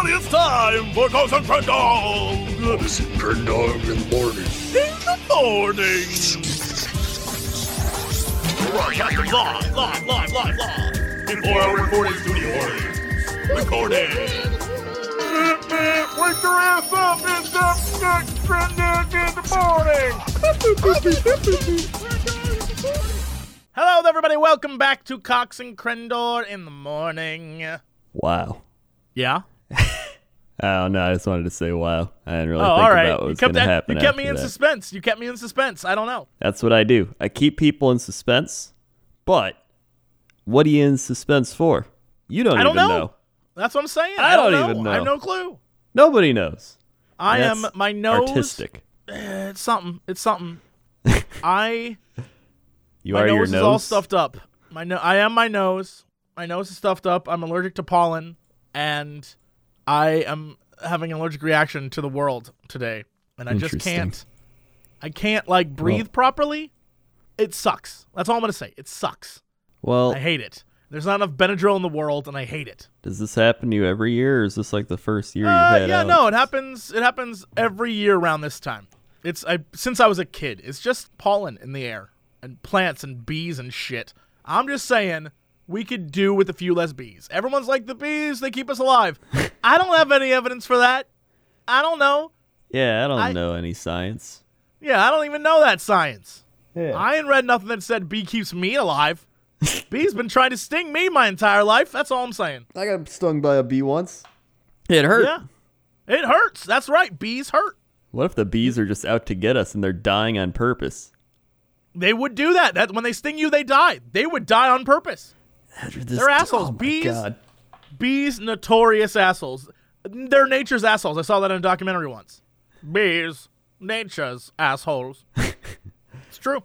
everybody, it's time for Cox and Crendor Cox and Crendor in the morning. in the morning. Live, live, live, live, live. Before our recording studio audience. Recording. Wake your ass up, it's up next Crendor in the morning. Hello, everybody. Welcome back to Cox and Crendor in the morning. Wow. Yeah. I don't know. I just wanted to say wow. I didn't really Oh, think all right. about what was going to happen. you kept me in that. suspense. You kept me in suspense. I don't know. That's what I do. I keep people in suspense. But what are you in suspense for? You don't I don't even know. That's what I'm saying. I don't, don't know. even I have no clue. Nobody knows. I am my nose. Artistic. Eh, It's something. It's something. I You my are nose your is nose. all stuffed up. My no- I am my nose. My nose is stuffed up. I'm allergic to pollen, and I am having an allergic reaction to the world today, and I just can't. I can't like breathe properly. It sucks. That's all I'm gonna say. It sucks. Well, I hate it. There's not enough Benadryl in the world, and I hate it. does this happen to you every year, or is this like the first year Uh, you've had yeah, out? no, it happens. It happens every year around this time. It's I since I was a kid. It's just pollen in the air and plants and bees and shit. I'm just saying we could do with a few less bees. Everyone's like the bees; they keep us alive. I don't have any evidence for that. I don't know. Yeah, I don't I- know any science. Yeah, I don't even know that science. Yeah. I ain't read nothing that said bee keeps me alive. Bee's been trying to sting me my entire life. That's all I'm saying. I got stung by a bee once. It hurt. Yeah, it hurts. That's right. Bees hurt. What if the bees are just out to get us and they're dying on purpose? They would do that. That when they sting you, they die. They would die on purpose. They're assholes. Oh Bees- God. Bees, notorious assholes. They're nature's assholes. I saw that in a documentary once. Bees, nature's assholes. it's true.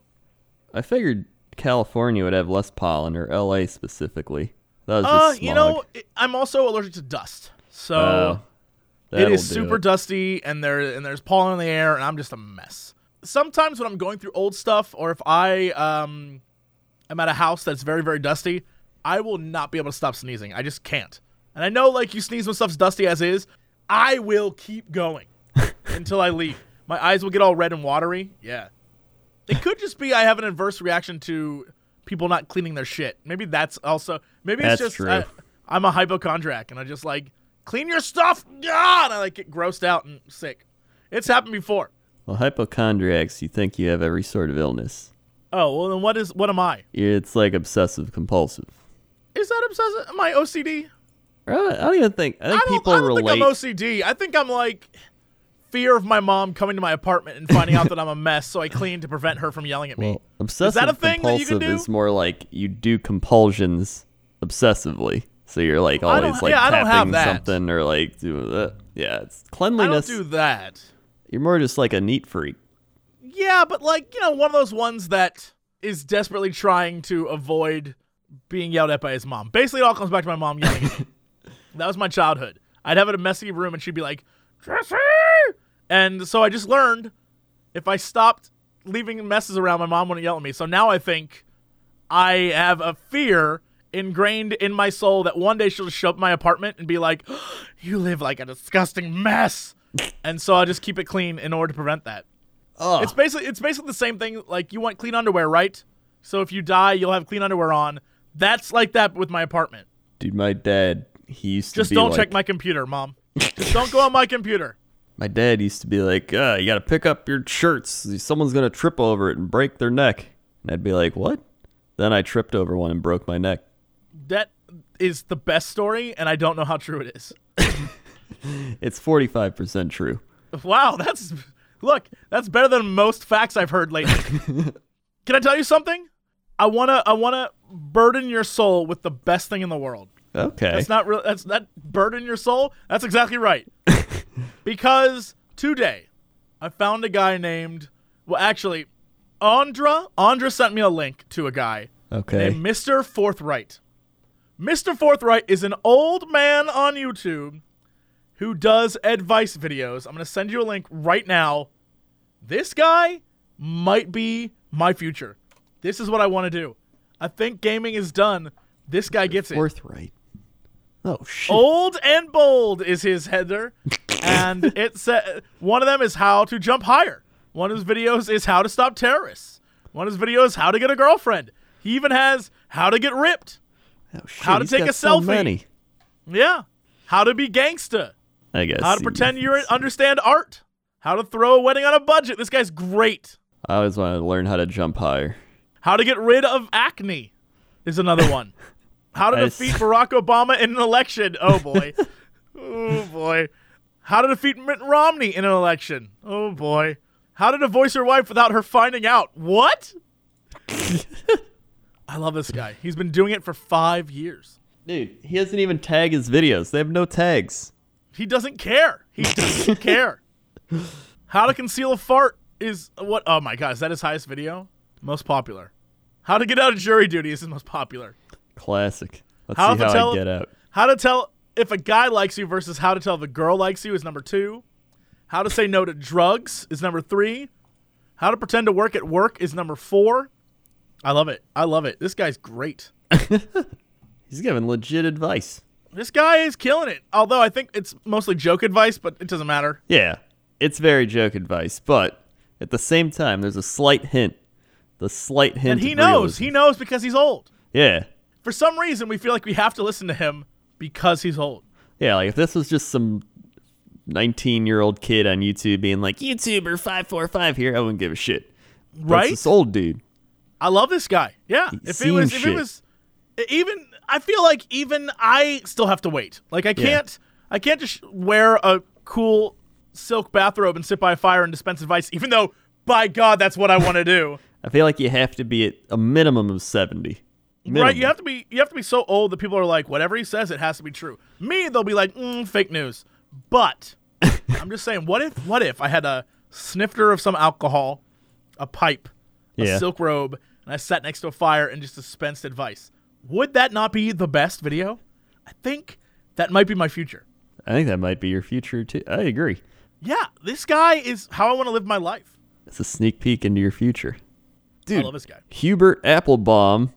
I figured California would have less pollen, or LA specifically. That was Uh, just you know, I'm also allergic to dust, so Oh, it that'll is do super it. dusty, and there and there's pollen in the air, and I'm just a mess. Sometimes when I'm going through old stuff, or if I um, am at a house that's very very dusty, I will not be able to stop sneezing. I just can't. And I know like you sneeze when stuff's dusty as is. I will keep going until I leave. My eyes will get all red and watery. Yeah. It could just be I have an adverse reaction to people not cleaning their shit. Maybe that's also maybe it's That's just true. I, I'm a hypochondriac and I just like clean your stuff. God, and I like get grossed out and sick. It's happened before. Well, hypochondriacs, you think you have every sort of illness. Oh well, then what is what am I? It's like obsessive compulsive. Is that obsessive? Am I OCD? I don't even think. I think I don't, people I don't relate. think I'm OCD. I think I'm like fear of my mom coming to my apartment and finding out that I'm a mess, so I clean to prevent her from yelling at me. well, obsessive a thing that you can do? is more like you do compulsions obsessively. So you're like always like yeah, tapping something or like doing that. Uh, yeah, it's I don't cleanliness. do that. You're more just like a neat freak. Yeah, but like, you know, one of those ones that is desperately trying to avoid being yelled at by his mom. Basically, it all comes back to my mom yelling. That was my childhood. I'd have it a messy room and she'd be like, Jesse! And so I just learned if I stopped leaving messes around, my mom wouldn't yell at me. So now I think I have a fear ingrained in my soul that one day she'll just show up my apartment and be like, You live like a disgusting mess. and so I'll just keep it clean in order to prevent that. Oh, It's basically it's basically the same thing. Like you want clean underwear, right? So if you die, you'll have clean underwear on. That's like that with my apartment. dude, my dad. He used to Just be don't like, check my computer, mom. Just don't go on my computer. My dad used to be like, uh, you got to pick up your shirts. Someone's going to trip over it and break their neck. And I'd be like, what? Then I tripped over one and broke my neck. That is the best story, and I don't know how true it is. It's 45% true. Wow, that's look, that's better than most facts I've heard lately. Can I tell you something? I wanna I wanna burden your soul with the best thing in the world. Okay. That's not real. That's that burden your soul. That's exactly right. because today, I found a guy named. Well, actually, Andra. Andra sent me a link to a guy okay. named Mr. Forthright. Mr. Forthright is an old man on YouTube who does advice videos. I'm gonna send you a link right now. This guy might be my future. This is what I want to do. I think gaming is done. This guy gets it. Forthright. Oh shit. Old and bold is his header, and it said one of them is how to jump higher. One of his videos is how to stop terrorists. One of his videos how to get a girlfriend. He even has how to get ripped. Oh, shit. how to He's take a so selfie. many. Yeah, how to be gangsta. I guess. How to pretend you understand art. How to throw a wedding on a budget. This guy's great. I always wanted to learn how to jump higher. How to get rid of acne is another one. How to defeat Barack Obama in an election. Oh boy. oh boy. How to defeat Mitt Romney in an election. Oh boy. How to divorce your wife without her finding out. What? I love this guy. He's been doing it for five years. Dude, he doesn't even tag his videos. They have no tags. He doesn't care. He doesn't care. How to conceal a fart is what? Oh my god, is that his highest video? Most popular. How to get out of jury duty is the most popular. Classic. Let's How see to how tell- I get out. How to tell if a guy likes you versus how to tell if a girl likes you is number two. How to say no to drugs is number three. How to pretend to work at work is number four. I love it. I love it. This guy's great. He's giving legit advice. This guy is killing it. Although I think it's mostly joke advice, but it doesn't matter. Yeah, it's very joke advice, but at the same time, there's a slight hint. The slight hint. And he knows. He knows because he's old. Yeah, For some reason, we feel like we have to listen to him because he's old. yeah. Like if this was just some 19 year old kid on YouTube being like YouTuber five four five here, I wouldn't give a shit. But it's Right? this old dude. I love this guy. Yeah. If it was, if it was, even I feel like even I still have to wait. Like I can't, I can't just wear a cool silk bathrobe and sit by a fire and dispense advice. Even though, by God, that's what I want to do. I feel like you have to be at a minimum of 70. right? You have to be, you have to be so old that people are like, whatever he says, it has to be true. Me, they'll be like, mm, fake news. But I'm just saying, what if, what if I had a snifter of some alcohol, a pipe, a Yeah. silk robe, and I sat next to a fire and just dispensed advice. Would that not be the best video? I think that might be my future. I think that might be your future too. I agree. Yeah, this guy is how I want to live my life. It's a sneak peek into your future. Dude, I love this guy. Hubert Applebaum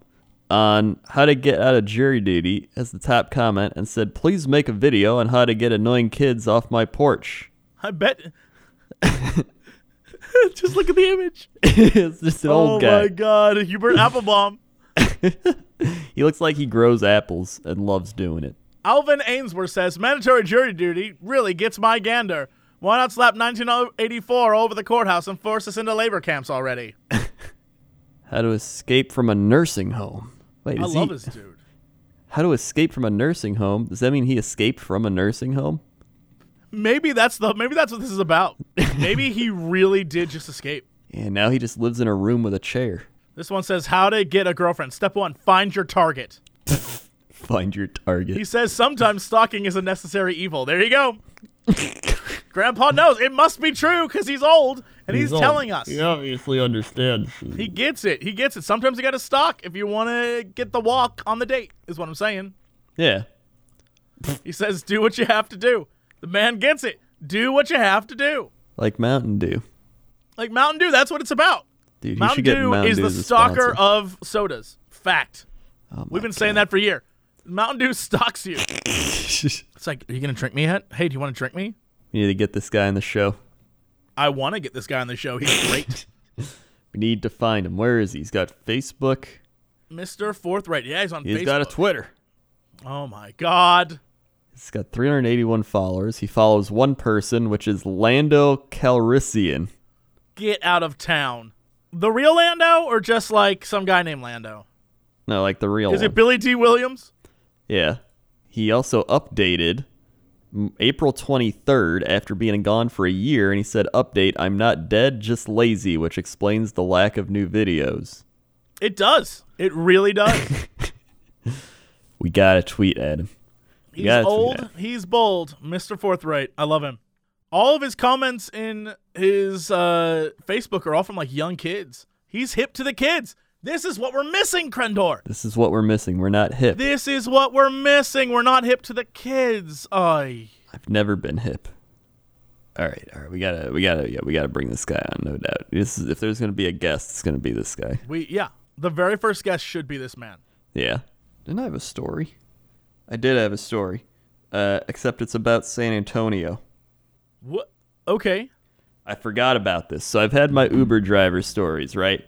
on how to get out of jury duty as the top comment and said, please make a video on how to get annoying kids off my porch. I bet. just look at the image. it's just an oh old guy. Oh my God, Hubert Applebaum. He looks like he grows apples and loves doing it. Alvin Ainsworth says mandatory jury duty really gets my gander. Why not slap 1984 over the courthouse and force us into labor camps already? How to escape from a nursing home. Wait, I love he, this dude. How to escape from a nursing home? Does that mean he escaped from a nursing home? Maybe that's the maybe that's what this is about. Maybe he really did just escape. And now he just lives in a room with a chair. This one says how to get a girlfriend. Step one, find your target. Find your target. He says sometimes stalking is a necessary evil. There you go. Grandpa knows it must be true because he's old and he's, telling us. He obviously understands. He gets it. He gets it. Sometimes you got to stalk if you want to get the walk on the date. Is what I'm saying. yeah. He says do what you have to do. The man gets it. Do what you have to do. Like Mountain Dew. Like Mountain Dew, that's what it's about. Dude, Mountain Dew Mountain is Dew the stalker of sodas. Fact. Oh We've been saying that for a year. Mountain Dew stalks you. It's like, are you gonna drink me yet? Hey, do you want to drink me? We need to get this guy on the show. I want to get this guy on the show. He's great, We need to find him. Where is he? He's got Facebook. Mr. Forthright. Yeah, he's on He's Facebook. got a Twitter. oh my God. He's got 381 followers. He follows one person, which is Lando Calrissian. Get out of town. The real Lando, or just like some guy named Lando? No, like the real Is one. it Billy Dee Williams? yeah. He also updated April 23rd after being gone for a year, and he said, Update, I'm not dead, just lazy, which explains the lack of new videos. It does. It really does. We gotta tweet at him. He's old. him. He's bold. Mr. Forthright. I love him. All of his comments in his uh, Facebook are all from like young kids. He's hip to the kids. This is what we're missing, Crendor. This is what we're missing. We're not hip. This is what we're missing. We're not hip to the kids. I. I've never been hip. All right, all right. We gotta, we gotta, yeah, we gotta bring this guy on, no doubt. This is, if there's gonna be a guest, it's gonna be this guy. We yeah. The very first guest should be this man. Yeah. Didn't I have a story? I did have a story, uh, except it's about San Antonio. What? Okay. I forgot about this. So I've had my Uber driver stories, right?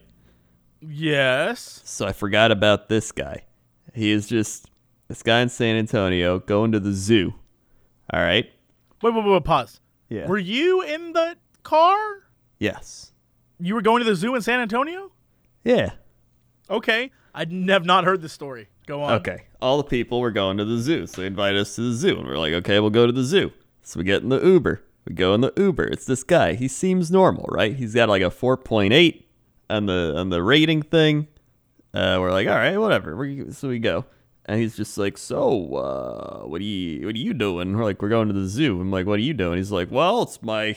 Yes. So I forgot about this guy. He is just this guy in San Antonio going to the zoo. All right. Wait, wait, wait, wait, pause. Yeah. Were you in the car? yes. You were going to the zoo in San Antonio? Yeah. Okay. I have not heard this story. Go on. Okay. All the people were going to the zoo, so they invite us to the zoo, and we're like, okay, we'll go to the zoo. So we get in the Uber. We go in the Uber. It's this guy. He seems normal, right? He's got like a 4.8 on the on the rating thing. Uh, we're like, all right, whatever. we so we go, and he's just like, so, uh, what are you what are you doing? We're like, we're going to the zoo. I'm like, what are you doing? He's like, well, it's my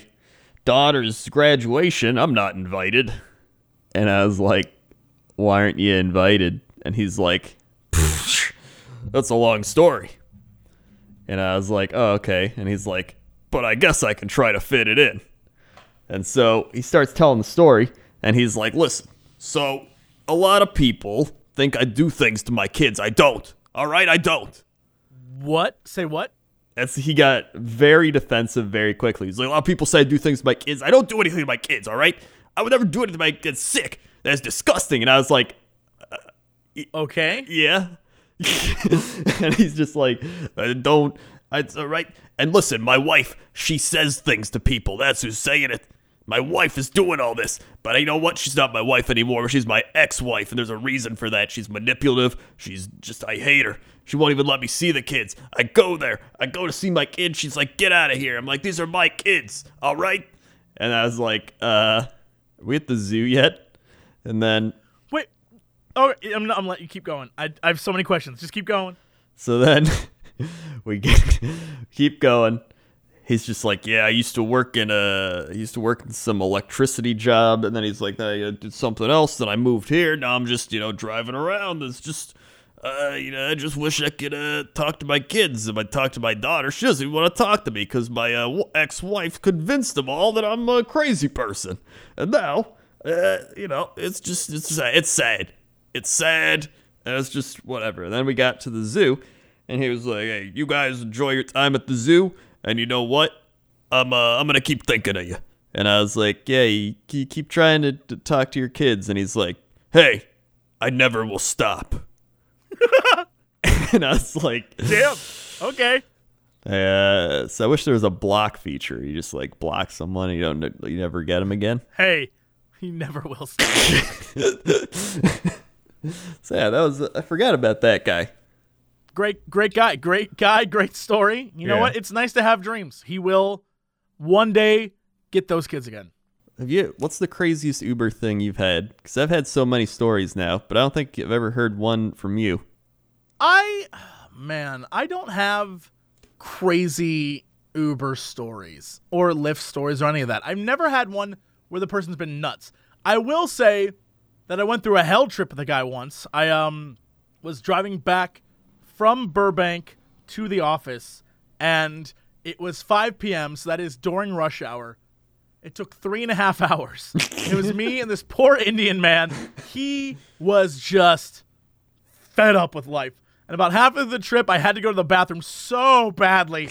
daughter's graduation. I'm not invited. And I was like, why aren't you invited? And he's like, that's a long story. And I was like, oh, okay. And he's like, but I guess I can try to fit it in. And so he starts telling the story, and he's like, listen, so a lot of people think I do things to my kids. I don't. All right, I don't. What? Say what? That's he got very defensive very quickly. He's like, a lot of people say I do things to my kids. I don't do anything to my kids, all right? I would never do anything to my kids sick. That's disgusting. And I was like, uh, uh, Okay. yeah. and he's just like, I don't. It's all right. And listen, my wife, she says things to people. That's who's saying it. My wife is doing all this. But you know what? She's not my wife anymore. She's my ex wife. And there's a reason for that. She's manipulative. She's just, I hate her. She won't even let me see the kids. I go there. I go to see my kids. She's like, get out of here. I'm like, these are my kids. All right. And I was like, uh, are we at the zoo yet? And then Wait. Oh, I'm not, I'm letting you keep going. I, I have so many questions. Just keep going. So then we get, keep going. He's just like, yeah, I used to work in a, I used to work in some electricity job, and then he's like, I did something else. Then I moved here. Now I'm just, you know, driving around. It's just, uh, you know, I just wish I could uh, talk to my kids. If I talk to my daughter, she doesn't even want to talk to me because my uh, ex-wife convinced them all that I'm a crazy person. And now, uh, you know, it's just, it's sad. It's sad. It's sad. And it's just whatever. And then we got to the zoo, and he was like, "Hey, you guys enjoy your time at the zoo, and you know what? I'm uh, I'm gonna keep thinking of you." And I was like, "Yeah, you, you keep trying to, to talk to your kids." And he's like, "Hey, I never will stop." and I was like, Damn. Okay. uh, "So I wish there was a block feature. You just like block someone, and you don't, you never get them again." Hey, he never will stop. So yeah, that was I forgot about that guy. Great, great guy. Great guy. Great story. You know Yeah. what? It's nice to have dreams. He will one day get those kids again. Have you? What's the craziest Uber thing you've had? Because I've had so many stories now, but I don't think I've ever heard one from you. I, man, I don't have crazy Uber stories or Lyft stories or any of that. I've never had one where the person's been nuts. I will say that I went through a hell trip with a guy once. I um was driving back from Burbank to the office, and it was 5 p.m., so that is during rush hour. It took three and a half hours. it was me and this poor Indian man. He was just fed up with life. And about half of the trip, I had to go to the bathroom so badly.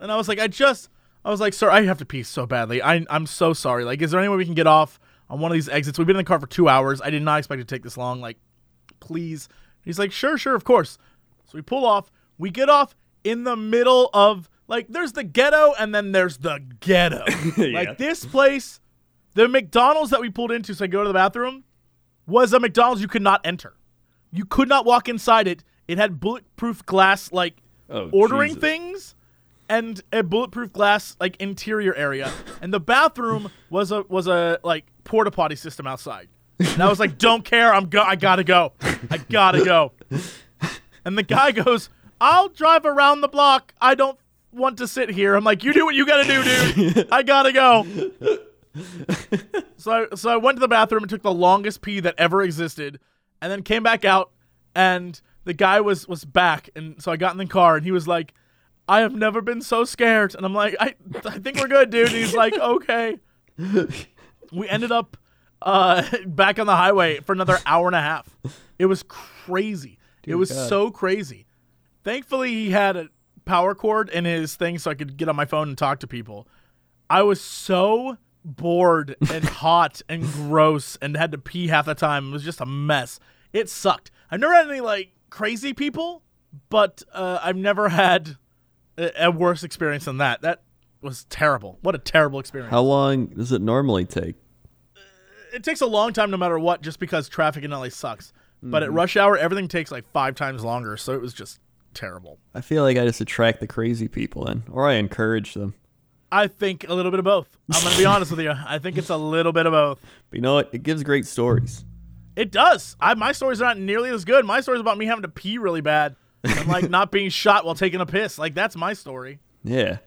And I was like, I just, I was like, sir, I have to pee so badly. I, I'm so sorry. Like, is there any way we can get off on one of these exits? We've been in the car for two hours. I did not expect it to take this long. Like, please. He's like, sure, sure, of course. So we pull off. We get off in the middle of, like, there's the ghetto and then there's the ghetto. Yeah. Like, this place, the McDonald's that we pulled into so I go to the bathroom was a McDonald's you could not enter. You could not walk inside it. It had bulletproof glass, like Oh, ordering Jesus. things, and a bulletproof glass like interior area. And the bathroom was a was a like porta potty system outside. And I was like, "Don't care. I'm go. I gotta go. I gotta go." And the guy goes, "I'll drive around the block. I don't want to sit here." I'm like, "You do what you gotta do, dude. I gotta go." So I, so I went to the bathroom and took the longest pee that ever existed, and then came back out, and the guy was was back, and so I got in the car, and he was like, "I have never been so scared," and I'm like, "I I think we're good, dude." And he's like, "Okay." We ended up uh, back on the highway for another hour and a half. It was crazy. It was God. so crazy. Thankfully, he had a power cord in his thing so I could get on my phone and talk to people. I was so bored and hot and gross and had to pee half the time. It was just a mess. It sucked. I've never had any like crazy people, but uh, I've never had a, a worse experience than that. That was terrible. What a terrible experience. How long does it normally take? it takes a long time no matter what just because traffic in LA sucks. But at rush hour, everything takes like five times longer. So it was just terrible. I feel like I just attract the crazy people in, or I encourage them. I think a little bit of both. I'm going to be honest with you. I think it's a little bit of both. But you know what? It gives great stories. It does. I, my stories are not nearly as good. My story's about me having to pee really bad and like not being shot while taking a piss. Like that's my story. Yeah.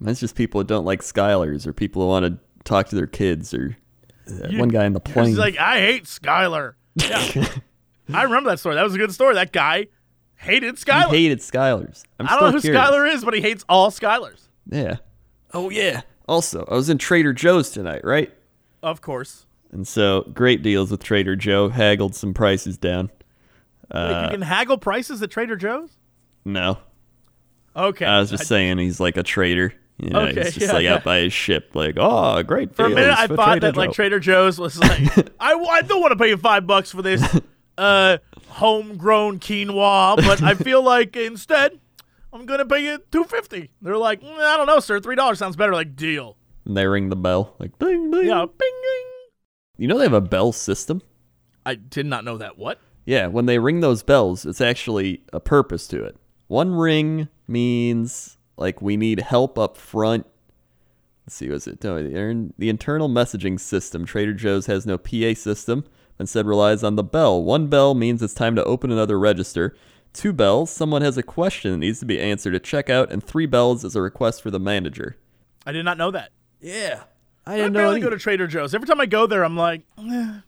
That's just people that don't like Skylers or people who want to talk to their kids or uh, You- one guy in the plane. He's like, I hate Skylar. Yeah. I remember that story. That was a good story. That guy hated he hated Skylers. I'm I don't know who curious. Skylar is, but he hates all Skylars. Yeah. Oh yeah. Also, I was in Trader Joe's tonight, right? Of course. And so, great deals with Trader Joe. Haggled some prices down. Wait, Uh, you can haggle prices at Trader Joe's? No, Okay. I was just I- saying he's like a trader. You know, Okay, he's just yeah, like yeah. out by his ship, like, oh, great For a deals minute, I thought Trader that like Trader Joe's was like, I, I don't want to pay you five bucks for this uh, homegrown quinoa, but I feel like instead I'm gonna pay you two fifty. They're like, "Mm, I don't know, sir, three dollars sounds better. Like deal. And they ring the bell, like, ding, ding. Yeah, bing, ding. You know they have a bell system. I did not know that. What? Yeah, when they ring those bells, it's actually a purpose to it. One ring means like we need help up front. Let's see, was it? No, the, the internal messaging system. Trader Joe's has no PA system, instead relies on the bell. One bell means it's time to open another register. Two bells, someone has a question that needs to be answered at checkout, and three bells is a request for the manager. I did not know that. Yeah, I I didn't know. barely go to Trader Joe's. Every time I go there, I'm like, eh. I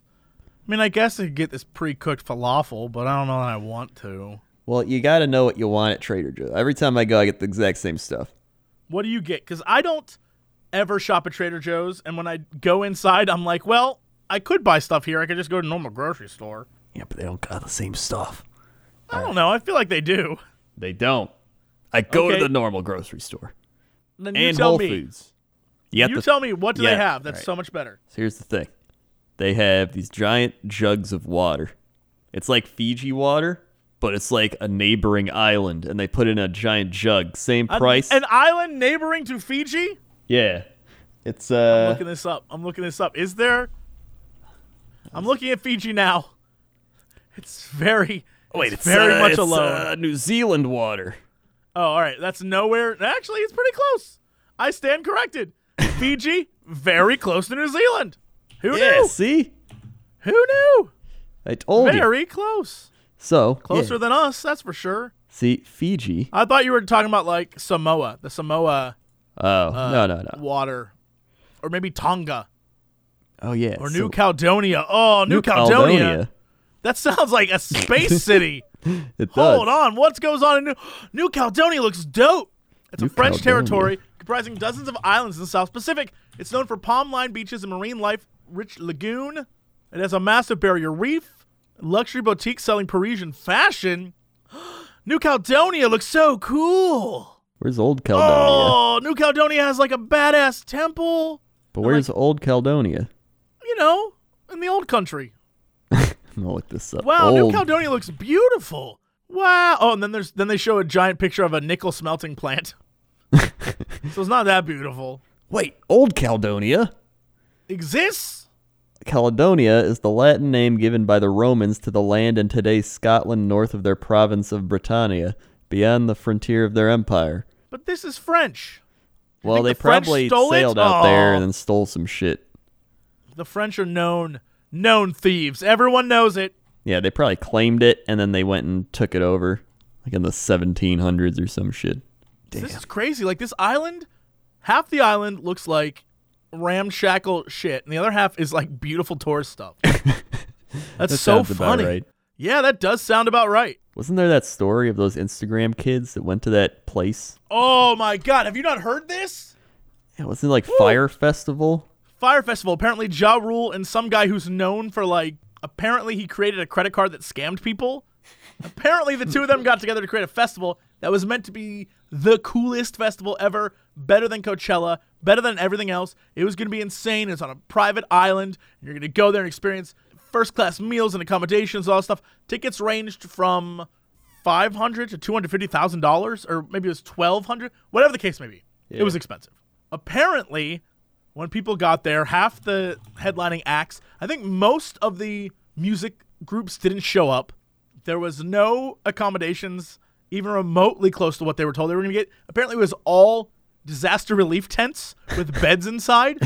mean, I guess I could get this pre-cooked falafel, but I don't know that I want to. well, you got to know what you want at Trader Joe's. Every time I go, I get the exact same stuff. What do you get? Because I don't ever shop at Trader Joe's, and when I go inside, I'm like, well, I could buy stuff here. I could just go to a normal grocery store. Yeah, but they don't got the same stuff. I don't know. I feel like they do. They don't. I go Okay. to the normal grocery store Then you and tell Whole me. Foods. You, You the, tell me what do they Yeah, have that's alright. so much better. So here's the thing. They have these giant jugs of water. It's like Fiji water, but it's like a neighboring island, and they put in a giant jug. Same An- price. An, island neighboring to Fiji. yeah. It's I'm uh. looking this up. I'm looking this up. Is there? I'm looking at Fiji now. It's very. Wait, it's very uh, much it's, alone. Uh, New Zealand water. Oh, all right. That's nowhere. Actually, it's pretty close. I stand corrected. Fiji, very close to New Zealand. Who Yeah. knew? See, Who knew? I told you. Very close. So Closer yeah. than us, that's for sure. See, Fiji. I thought you were talking about like Samoa, the Samoa Oh uh, no no no. water, or maybe Tonga Oh yeah. or so- New Caledonia. Oh, New, New Caledonia. Caledonia. That sounds like a space city. It does. Hold on, what goes on in New New Caledonia? Looks dope. It's New a French Caledonia. territory comprising dozens of islands in the South Pacific. It's known for palm-lined beaches and marine life-rich lagoon. It has a massive barrier reef, luxury boutique selling Parisian fashion. New Caledonia looks so cool. Where's Old Caledonia? Oh, New Caledonia has like a badass temple. but where's Old Caledonia? You know, in the old country. I'm gonna look this up. Wow, New Caledonia looks beautiful. Wow. Oh, and then there's then they show a giant picture of a nickel smelting plant. so it's not that beautiful. Wait, Old Caledonia? Exists? Caledonia is the Latin name given by the Romans to the land in today's Scotland north of their province of Britannia, beyond the frontier of their empire. But this is French. Well, they the probably stole it? sailed out there and then stole some shit. The French are known known thieves. Everyone knows it. Yeah, they probably claimed it and then they went and took it over, like in the 1700s or some shit. Damn. This is crazy. Like this island, half the island looks like ramshackle shit, and the other half is like beautiful tourist stuff. That's That so funny. right. Yeah, that does sound about right. Wasn't there that story of those Instagram kids that went to that place? Oh my god, have you not heard this? Yeah, wasn't it like Fyre Festival? Fyre Festival. Apparently, Ja Rule and some guy who's known for like. Apparently, he created a credit card that scammed people. apparently, the two of them got together to create a festival, that was meant to be the coolest festival ever, better than Coachella, better than everything else. It was going to be insane. It's on a private island, and you're going to go there and experience first class meals and accommodations, all that stuff. Tickets ranged from five hundred to two hundred fifty thousand dollars, or maybe it was twelve hundred, whatever the case may be. It was expensive. Apparently, when people got there, half the headlining acts, I think most of the music groups didn't show up. There was no accommodations even remotely close to what they were told they were going to get. Apparently, it was all disaster relief tents with beds inside.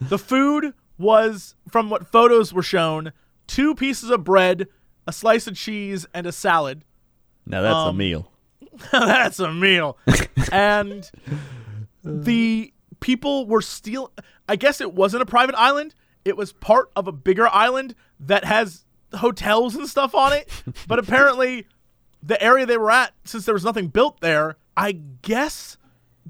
The food was, from what photos were shown, two pieces of bread, a slice of cheese, and a salad. Now that's a Um, meal. That's a meal. and the people were still I guess it wasn't a private island. It was part of a bigger island that has hotels and stuff on it. but apparently the area they were at, since there was nothing built there, I guess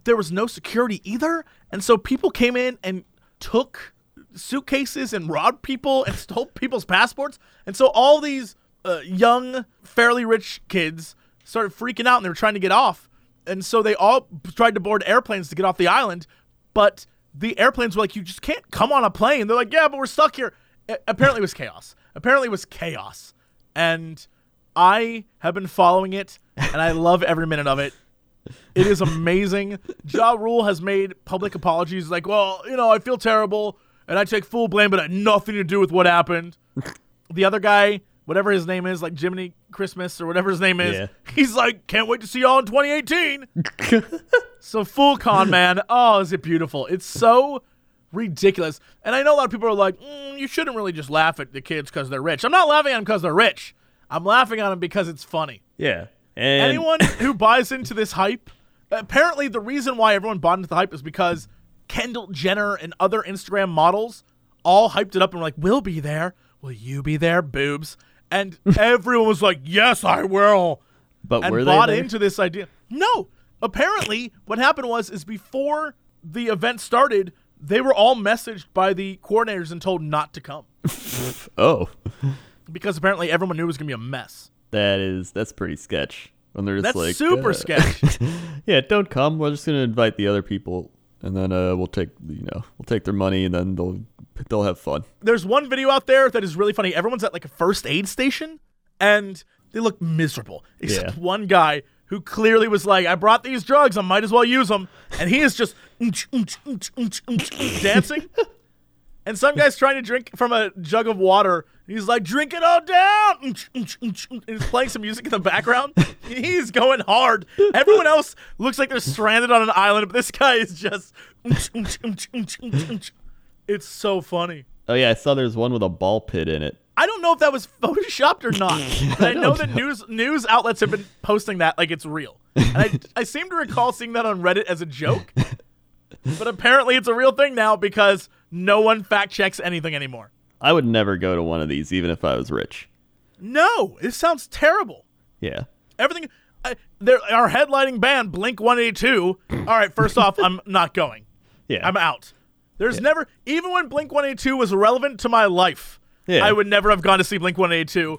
there was no security either. And so people came in and took suitcases and robbed people and stole people's passports. And so all these uh, young, fairly rich kids started freaking out and they were trying to get off. And so they all tried to board airplanes to get off the island. But the airplanes were like, you just can't come on a plane. They're like, yeah, but we're stuck here. A- apparently, it was chaos. Apparently, it was chaos. And I have been following it, and I love every minute of it. It is amazing. Ja Rule has made public apologies like, well, you know, I feel terrible and I take full blame, but it had nothing to do with what happened. The other guy, whatever his name is, like Jiminy Christmas or whatever his name is, Yeah. he's like, can't wait to see y'all in 2018. so full con man. Oh, is it beautiful? It's so ridiculous. And I know a lot of people are like, mm, you shouldn't really just laugh at the kids because they're rich. I'm not laughing at them because they're rich. I'm laughing at them because it's funny. Yeah. And Anyone who buys into this hype, apparently the reason why everyone bought into the hype is because Kendall Jenner and other Instagram models all hyped it up and were like, "We'll be there. Will you be there, boobs?" And everyone was like, "Yes, I will." but and were bought they there? into this idea. No, apparently what happened was is before the event started, they were all messaged by the coordinators and told not to come Oh, because apparently everyone knew it was gonna be a mess. that is that's pretty sketch. When they're just That's like super uh, sketch. yeah, don't come. We're just gonna invite the other people, and then uh, we'll take you know we'll take their money, and then they'll they'll have fun. there's one video out there that is really funny. Everyone's at like a first aid station and they look miserable. Except Yeah. one guy who clearly was like, I brought these drugs, I might as well use them. And he is just dancing. And some guy's trying to drink from a jug of water. He's like, drink it all down. He's playing some music in the background. He's going hard. Everyone else looks like they're stranded on an island, but this guy is just. It's so funny. Oh yeah, I saw there's one with a ball pit in it. I don't know if that was photoshopped or not. but I know that news news outlets have been posting that like it's real. And I, I seem to recall seeing that on Reddit as a joke. But apparently it's a real thing now because no one fact checks anything anymore. I would never go to one of these, even if I was rich. No, it sounds terrible. Yeah. Everything I, there our headlining band Blink 182. All right, first off, I'm not going. Yeah. I'm out. There's never even when Blink 182 was relevant to my life, Yeah. I would never have gone to see Blink 182.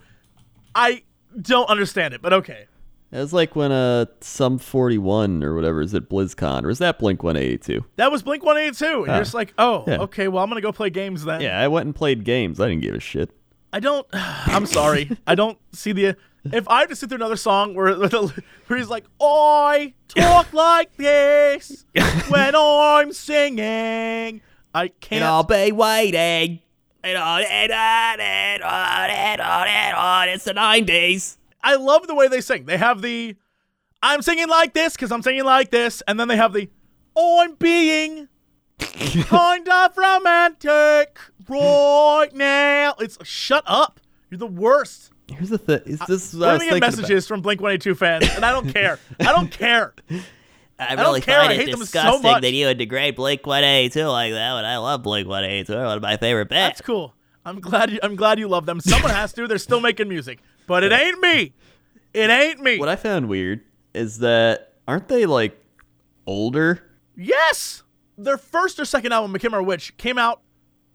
I don't understand it, but okay. It was like when uh Sum 41 or whatever is at BlizzCon, or is that Blink 182? That was Blink 182. And you're just like, oh, Yeah. okay, well, I'm going to go play games then. Yeah, I went and played games. I didn't give a shit. I don't, I'm sorry. I don't see the, if I have to sit through another song where, where he's like, I talk like this when I'm singing, I can't. i'll be waiting. It's the 90s. I love the way they sing. They have the, I'm singing like this because I'm singing like this. And then they have the, I'm being kind of romantic right now. It's shut up. You're the worst. Here's the thing. Is uh, this is what We're I was gonna get thinking messages from Blink 182 fans, and I don't care. I don't care. I don't really care, I hate it them so disgusting much. that you would degrade Blink 182 like that. But I love Blink 182. One of my favorite bands. That's cool. I'm glad. You, I'm glad you love them. Someone has to. They're still making music, but it ain't me. It ain't me. What I found weird is that aren't they like older? yes, their first or second album, McKimmer Witch, came out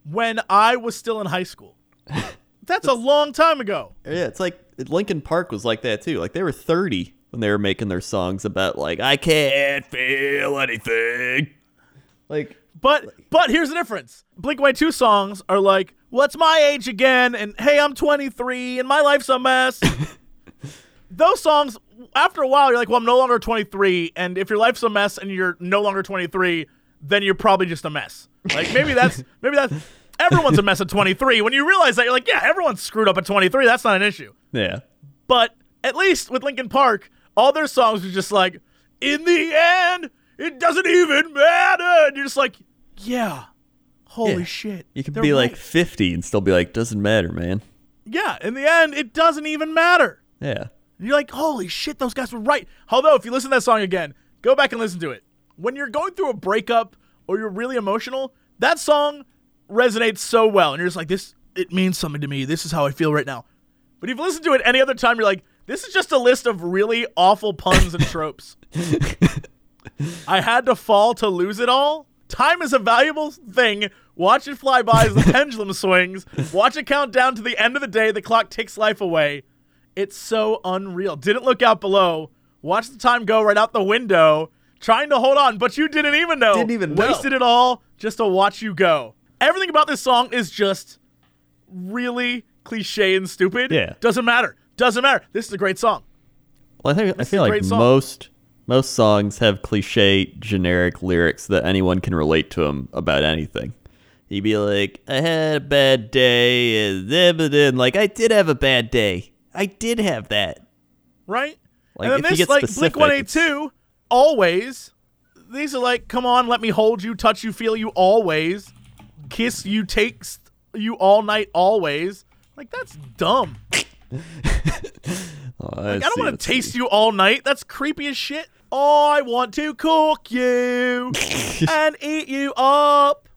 when I was still in high school. That's a long time ago. Yeah, it's like Linkin Park was like that too. Like they were 30 when they were making their songs about like I can't feel anything. Like But but here's the difference. Blink Way Two songs are like, "What's my age again?" and "Hey, I'm 23 and my life's a mess." Those songs, after a while, you're like, "Well, I'm no longer 23," and if your life's a mess and you're no longer 23, then you're probably just a mess. Like maybe that's maybe that's everyone's a mess at 23. When you realize that, you're like, "Yeah, everyone's screwed up at 23. That's not an issue." yeah. But at least with Linkin Park, all their songs are just like, in the end, it doesn't even matter. And you're just like, yeah, holy Yeah. shit. You could be like 50 and still be like doesn't matter, man. yeah, in the end, it doesn't even matter. Yeah. And you're like, holy shit, those guys were right. Although, if you listen to that song again, go back and listen to it. When you're going through a breakup or you're really emotional, that song resonates so well. And you're just like, this, it means something to me. This is how I feel right now. But if you listen to it any other time, you're like, this is just a list of really awful puns and tropes. I had to fall to lose it all. Time is a valuable thing. Watch it fly by as the pendulum swings. Watch it count down to the end of the day. The clock takes life away. It's so unreal. Didn't look out below. Watch the time go right out the window. Trying to hold on, but you didn't even know. Didn't even know. Wasted it all just to watch you go. Everything about this song is just really cliche and stupid. Yeah. Doesn't matter. Doesn't matter. This is a great song. Well, I think I This is feel like song. most most songs have cliche generic lyrics that anyone can relate to them about anything. You'd be like, I had a bad day, and then like I did have a bad day. I did have that. right? Like, and then this, like Blink One Eight Two, always. These are like, come on, let me hold you, touch you, feel you, always, kiss you, takes you all night, always. Like that's dumb. Oh, Like, I don't want to taste you all night. That's creepy as shit. Oh, I want to cook you and eat you up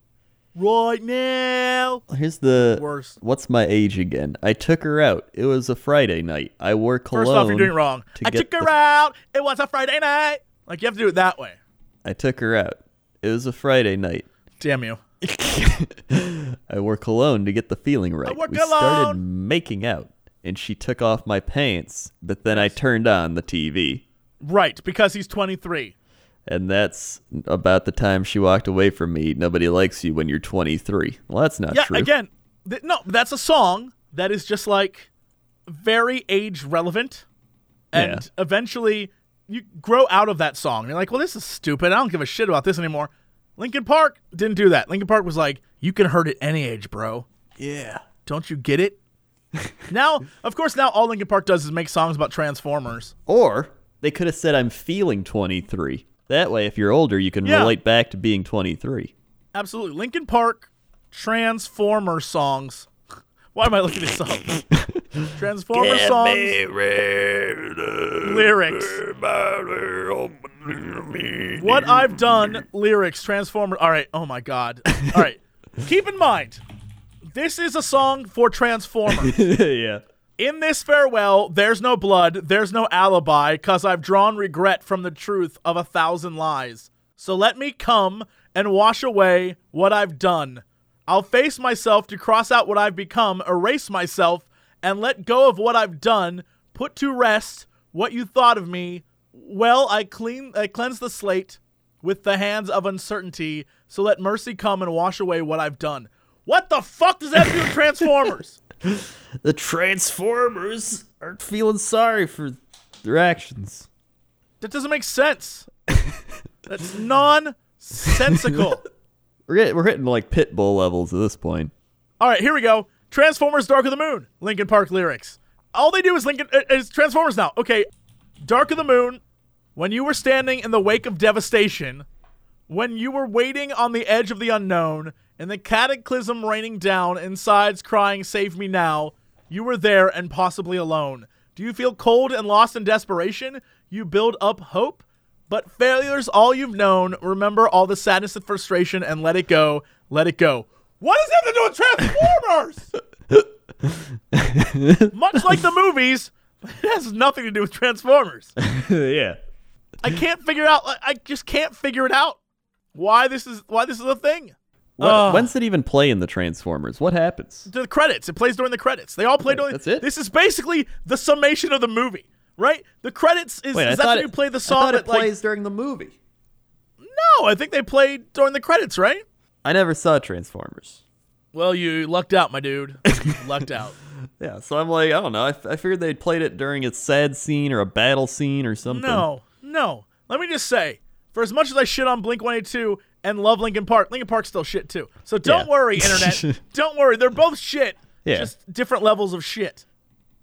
right now. Here's the Worst. What's my age again? I took her out. It was a Friday night. I wore cologne. First off, you're doing it wrong. to I took her the- out. It was a Friday night. Like you have to do it that way. I took her out. It was a Friday night. Damn you. I wore cologne to get the feeling right. we started making out, and she took off my pants, but then I turned on the TV. Right, because he's 23. And that's about the time she walked away from me. Nobody likes you when you're 23. Well, that's not Yeah, true. again, th- no, that's a song that is just like very age relevant, and Yeah. eventually you grow out of that song. And You're like, well, this is stupid. I don't give a shit about this anymore. Linkin Park didn't do that. Linkin Park was like, you can hurt at any age, bro. Yeah. Don't you get it? now, of course, now all Linkin Park does is make songs about Transformers. Or they could have said, I'm feeling 23. That way, if you're older, you can Yeah. relate back to being 23. Absolutely. Linkin Park Transformer songs. Why am I looking at this up? Transformer songs lyrics. What I've done, lyrics, Transformer. All right. Oh my God. All right. Keep in mind, this is a song for Transformers. yeah. In this farewell, there's no blood, there's no alibi, cause I've drawn regret from the truth of a thousand lies. So let me come and wash away what I've done. I'll face myself to cross out what I've become, erase myself, and let go of what I've done, put to rest what you thought of me. Well, I clean I cleanse the slate with the hands of uncertainty, so let mercy come and wash away what I've done. What the fuck does that to do with Transformers? The Transformers aren't feeling sorry for their actions. That doesn't make sense. That's nonsensical. We're, get, we're hitting like Pitbull levels at this point. All right, here we go. Transformers: Dark of the Moon. Linkin Park lyrics. All they do is Linkin uh, is Transformers now. Okay, Dark of the Moon. When you were standing in the wake of devastation, when you were waiting on the edge of the unknown, and the cataclysm raining down, and sides crying, "Save me now!" You were there and possibly alone. Do you feel cold and lost in desperation? You build up hope, but failure's all you've known. Remember all the sadness and frustration, and let it go. Let it go. What does that have to do with Transformers? Much like the movies, it has nothing to do with Transformers. yeah. I can't figure out. I just can't figure it out. Why this is why this is a thing? What, Ugh. when's it even play in the Transformers? What happens? the credits. It plays during the credits. They all play during. that's it? This is basically the summation of the movie. Right? The credits is, Wait, is that when you play the I song that it like plays during the movie. no, I think they played during the credits, right? I never saw Transformers. Well, you lucked out, my dude. Lucked out. Yeah, so I'm like, I don't know. I, f- I figured they'd played it during a sad scene or a battle scene or something. No, no. Let me just say, for as much as I shit on Blink 182 and love Linkin Park, Linkin Park's still shit too. So don't Yeah. worry, internet. don't worry. They're both shit. Yeah. Just different levels of shit.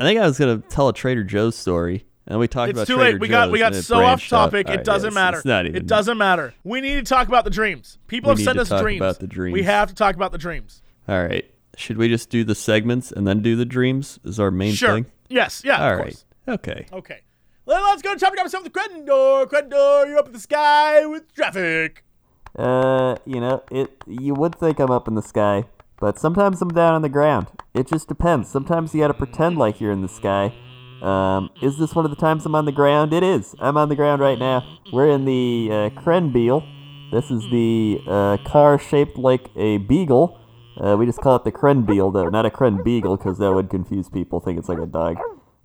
I think I was gonna tell a Trader Joe's story, and we talked It's about too Trader late. We got we got so off topic. All it doesn't yes, matter. It's not even. it doesn't matter. We need to talk about the dreams. People We have need sent to us talk dreams. about the dreams. We have to talk about the dreams. All right. Should we just do the segments and then do the dreams? Is our main Sure. thing? Yes. Yeah. All of right. course. Okay. Okay. Well, let's go to topic number seven. The Crendor. Crendor, you're up in the sky with traffic. Uh, you know, it. You would think I'm up in the sky, but sometimes I'm down on the ground. It just depends. Sometimes you gotta pretend like you're in the sky. Um, is this one of the times I'm on the ground? It is. I'm on the ground right now. We're in the uh. This is the uh, car shaped like a beagle. Uh, we just call it the Krenbeal, though, not a Kren Beagle, because that would confuse people, think it's like a dog.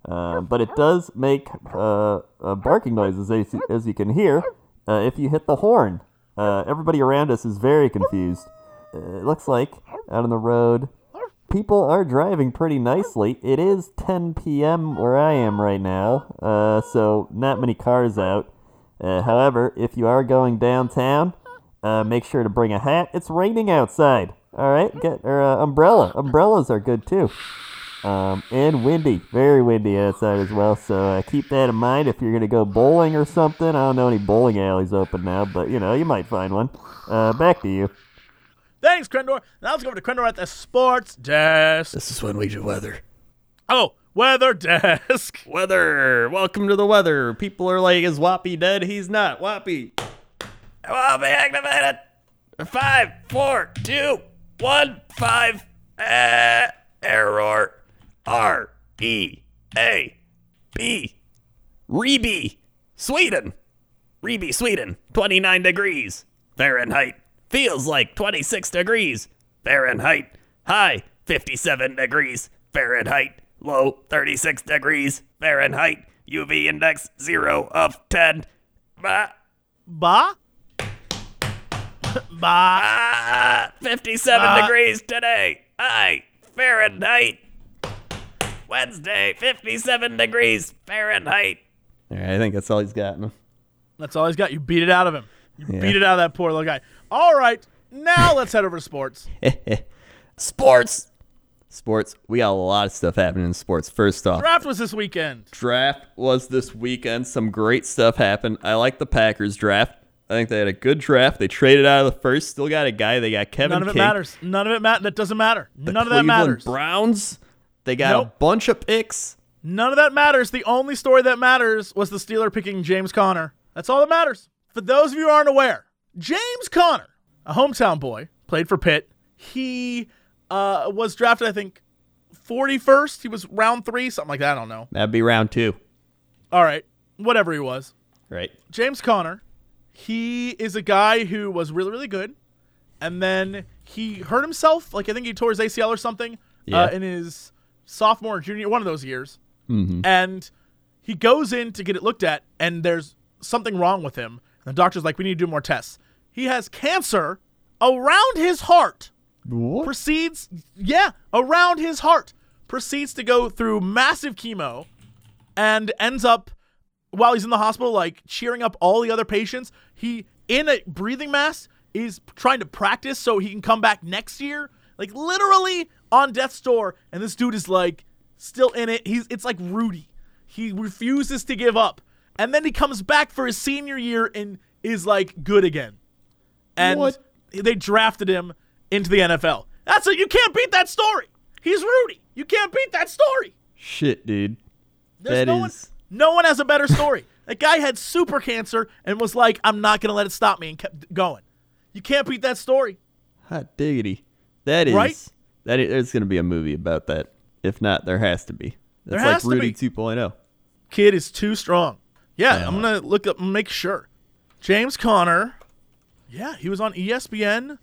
Uh, but it does make uh, uh, barking noises, as you, as you can hear, uh, if you hit the horn. Everybody around us is very confused. It looks like out on the road, people are driving pretty nicely. It is 10 p.m. where I am right now, uh, so not many cars out. Uh, however, if you are going downtown, uh, make sure to bring a hat. It's raining outside. All right, get or uh, umbrella. Umbrellas are good too. Um, and windy, very windy outside as well. So uh, keep that in mind if you're gonna go bowling or something. I don't know any bowling alleys open now, but you know you might find one. Uh, back to you. Thanks, Crendor. Now let's go over to Crendor at the sports desk. This is when we do weather. Oh, weather desk. Weather. Welcome to the weather. People are like, is Wappy dead? He's not. Wappy. Be activated. Five, four, two, one, five. Uh, error. R E A B. Reby, Sweden. Reby, Sweden. 29 degrees Fahrenheit. Feels like 26 degrees Fahrenheit. High 57 degrees Fahrenheit. Low 36 degrees Fahrenheit. UV index 0 of 10. Bah. Ba? ba. Ah, 57 Ah. degrees today. High Fahrenheit. Wednesday, 57 degrees Fahrenheit. All right, I think that's all he's got. That's all he's got. You beat it out of him. You Yeah. beat it out of that poor little guy. All right. Now let's head over to sports. Sports. Sports. We got a lot of stuff happening in sports. First off, Draft was this weekend. draft was this weekend. Some great stuff happened. I like the Packers draft. I think they had a good draft. They traded out of the first. Still got a guy. They got Kevin None of it King. matters. None of it matters. That doesn't matter. The None of that Cleveland matters. Browns. They got a bunch of picks. None of that matters. The only story that matters was the Steeler picking James Conner. That's all that matters. For those of you who aren't aware, James Conner, a hometown boy, played for Pitt. He uh, was drafted, I think, 41st. He was round three, something like that. I don't know. That'd be round two, All right. Whatever he was. right? James Conner, he is a guy who was really, really good. And then he hurt himself. Like, I think he tore his ACL or something Yeah. uh, in his sophomore junior, one of those years. And he goes in to get it looked at, and there's something wrong with him. And the doctor's like, we need to do more tests. He has cancer around his heart. What? Proceeds, yeah, around his heart. Proceeds to go through massive chemo and ends up while he's in the hospital, like cheering up all the other patients. He, in a breathing mask, is trying to practice so he can come back next year. Like literally on death's door, and this dude is like still in it. He's it's like Rudy. He refuses to give up. And then he comes back for his senior year and is like good again. And What? they drafted him into the NFL. That's it. You can't beat that story. He's Rudy. You can't beat that story. Shit, dude. There's That no one, no one has a better story. that guy had super cancer and was like, I'm not going to let it stop me and kept going. You can't beat that story. Hot diggity. That is Right? that is, there's gonna be a movie about that. If not, there has to be. That's There like has to Rudy be. 2.0. Kid is too strong. Yeah, I'm uh-huh. going to look up make sure. James Conner. Yeah, he was on ESPN.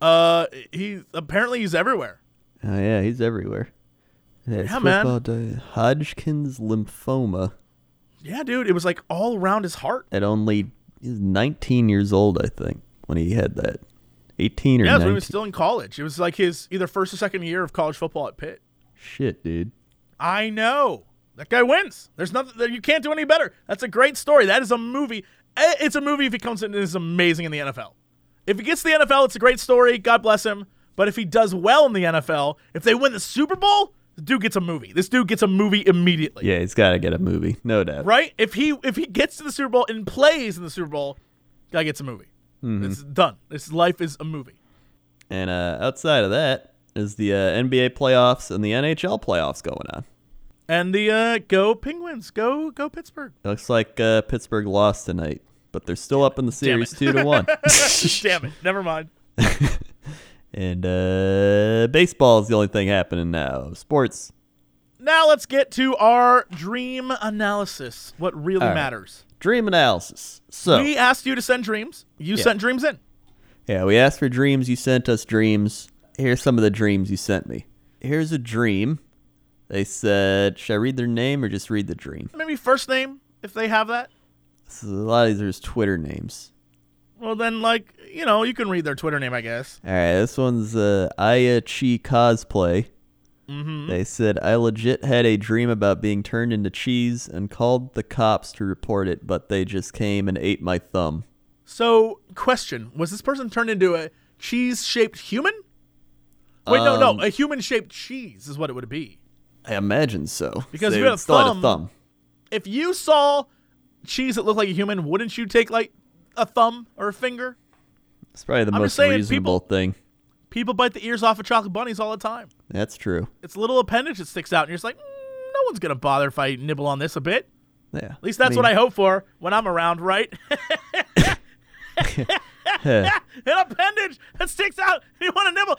Uh, he apparently he's everywhere. Oh yeah, he's everywhere. Yeah, Yeah, man. di- Hodgkin's lymphoma. Yeah, dude, it was like all around his heart. At only he's 19 years old, I think, when he had that. 18 or Yeah, it was 19. when he was still in college. It was like his either first or second year of college football at Pitt. Shit, dude. I know. That guy wins. There's nothing you can't do any better. That's a great story. That is a movie. Eh, It's a movie if he comes in and is amazing in the NFL. If he gets to the NFL, it's a great story. God bless him. But if he does well in the NFL, if they win the Super Bowl, the dude gets a movie. This dude gets a movie immediately. Yeah, he's got to get a movie, no doubt. Right? If he if he gets to the Super Bowl and plays in the Super Bowl, guy gets a movie. It's done. His life is a movie. And uh, outside of that is the uh, NBA playoffs and the NHL playoffs going on. And the uh, go Penguins, go go Pittsburgh. It looks like uh, Pittsburgh lost tonight, but they're still up in the series two to one. Damn it. Never mind. and uh, baseball is the only thing happening now. Sports. Now let's get to our dream analysis. What really All right. matters. Dream analysis. So We asked you to send dreams. You Yeah. sent dreams in. yeah, we asked for dreams. You sent us dreams. Here's some of the dreams you sent me. Here's a dream. They said, should I read their name or just read the dream? Maybe first name if they have that. So a lot of these are just Twitter names. Well, then, like you know, you can read their Twitter name, I guess. All right, this one's uh, Aya Chi cosplay. Mm-hmm. They said I legit had a dream about being turned into cheese and called the cops to report it, but they just came and ate my thumb. So, question: Was this person turned into a cheese-shaped human? Wait, no, Um, no, a human-shaped cheese is what it would be. I imagine so. Because they you had a thumb. a thumb. If you saw cheese that looked like a human, wouldn't you take like a thumb or a finger? It's probably the I'm most saying, reasonable people- thing. People bite the ears off of chocolate bunnies all the time. That's true. It's a little appendage that sticks out, and you're just like, mm, no one's gonna bother if I nibble on this a bit. Yeah. At least that's what I hope for when I'm around, right? An appendage that sticks out. You want to nibble?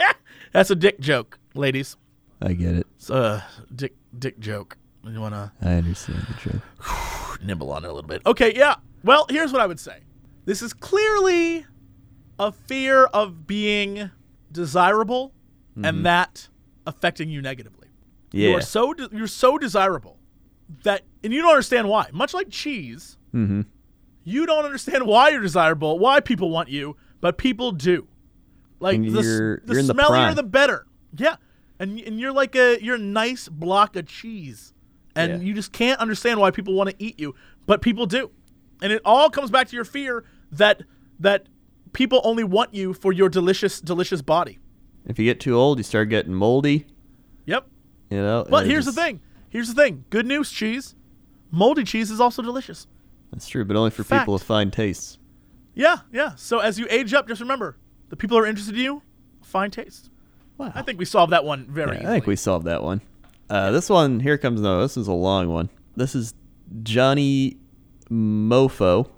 that's a dick joke, ladies. I get it. It's a dick dick joke. You want to I understand the joke. nibble on it a little bit. Okay, yeah. Well, here's what I would say. This is clearly a fear of being desirable and that affecting you negatively. Yeah. You are so de- you're so desirable that and you don't understand why. Much like cheese, Mm-hmm. you don't understand why you're desirable, why people want you, but people do. Like the, the the smellier prime. the better. Yeah. And and you're like a you're a nice block of cheese. And Yeah. you just can't understand why people want to eat you, but people do. And it all comes back to your fear that that people only want you for your delicious delicious body. If you get too old, you start getting moldy. Yep. You know. But here's just- the thing. Here's the thing. Good news, cheese. Moldy cheese is also delicious. That's true, but only for Fact. people with fine tastes. Yeah, yeah. So as you age up, just remember the people who are interested in you, fine taste. Wow. I think we solved that one very Yeah. I think we solved that one. Uh, this one, here comes no. This is a long one. This is Johnny Mofo.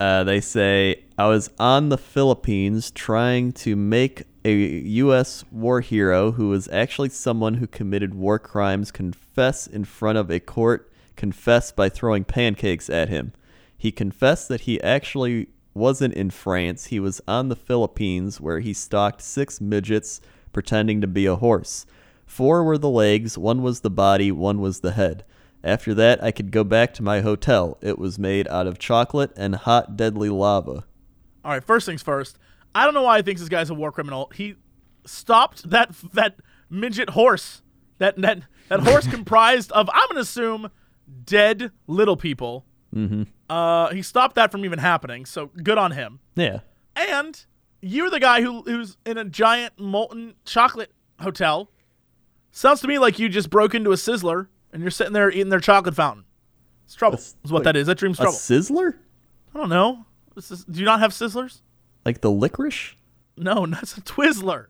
Uh, they say I was on the Philippines trying to make a U.S. war hero who was actually someone who committed war crimes confess in front of a court. Confess by throwing pancakes at him. He confessed that he actually wasn't in France. He was on the Philippines where he stalked six midgets pretending to be a horse. Four were the legs, one was the body, one was the head. After that, I could go back to my hotel. It was made out of chocolate and hot, deadly lava. All right, first things first. I don't know why he thinks this guy's a war criminal. He stopped that that midget horse. That that that horse comprised of I'm gonna assume dead little people. Mm-hmm. Uh, he stopped that from even happening. So good on him. Yeah. And you're the guy who who's in a giant molten chocolate hotel. Sounds to me like you just broke into a sizzler and you're sitting there eating their chocolate fountain. It's trouble. That's is what like that is. That dream's trouble. A sizzler? I don't know. This is, do you not have sizzlers? Like the licorice? No, that's a Twizzler.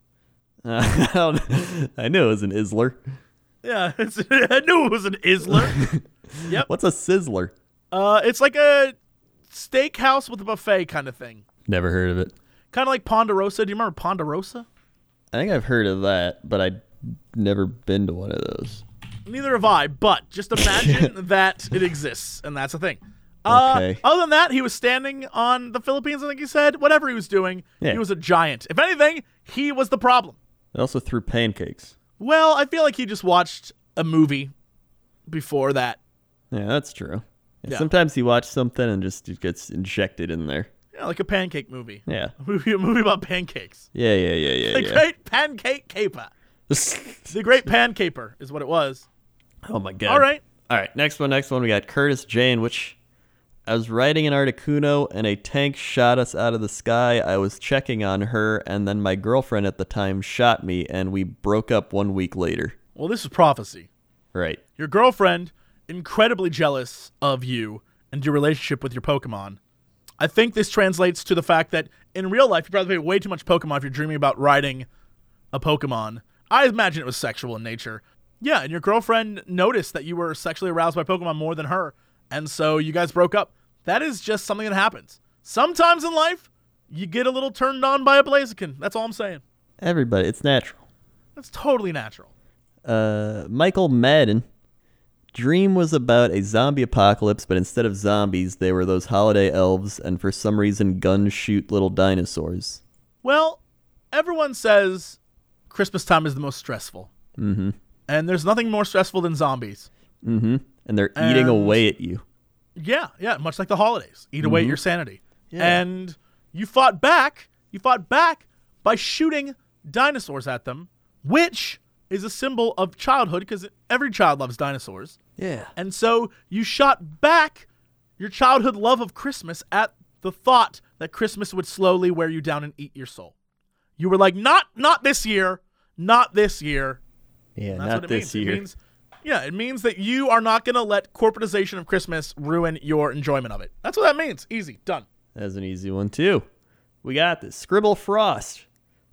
Uh, I, I knew it was an Isler. Yeah, it's, I knew it was an Isler. yep. What's a sizzler? Uh, it's like a steakhouse with a buffet kind of thing. Never heard of it. Kind of like Ponderosa. Do you remember Ponderosa? I think I've heard of that, but I've never been to one of those. Neither have I, but just imagine that it exists, and that's a thing. Uh, Okay. Other than that, he was standing on the Philippines, I think he said. Whatever he was doing, Yeah. he was a giant. If anything, he was the problem. They also threw pancakes. Well, I feel like he just watched a movie before that. Yeah, that's true. Yeah. Sometimes you watch something and just it gets injected in there. Yeah, like a pancake movie. Yeah. A movie, a movie about pancakes. Yeah, yeah, yeah, yeah, The yeah. Great Pancake Caper. The Great Pan Caper is what it was. oh my god. All right. All right, next one, next one. We got Curtis Jane, which I was riding an Articuno and a tank shot us out of the sky. I was checking on her, and then my girlfriend at the time shot me, and we broke up one week later. Well, this is prophecy. Right. Your girlfriend, incredibly jealous of you and your relationship with your Pokemon. I think this translates to the fact that in real life, you probably play way too much Pokemon if you're dreaming about riding a Pokemon. I imagine it was sexual in nature. Yeah, and your girlfriend noticed that you were sexually aroused by Pokemon more than her, and so you guys broke up. That is just something that happens. Sometimes in life, you get a little turned on by a Blaziken. That's all I'm saying. Everybody, it's natural. That's totally natural. Uh, Michael Madden. Dream was about a zombie apocalypse, but instead of zombies, they were those holiday elves, and for some reason, guns shoot little dinosaurs. Well, everyone says Christmas time is the most stressful. Mm-hmm. And there's nothing more stressful than zombies. Mm-hmm. And they're eating And- away at you. Yeah, yeah, much like the holidays. Eat away at your sanity. And you fought back. You fought back by shooting dinosaurs at them, which is a symbol of childhood because every child loves dinosaurs. Yeah. And so you shot back your childhood love of Christmas at the thought that Christmas would slowly wear you down and eat your soul. You were like, not not this year, not this year. Yeah, That's not what it this means. year. It means, yeah, it means that you are not going to let corporatization of Christmas ruin your enjoyment of it. That's what that means. Easy, done. That's an easy one too. We got this Scribble Frost,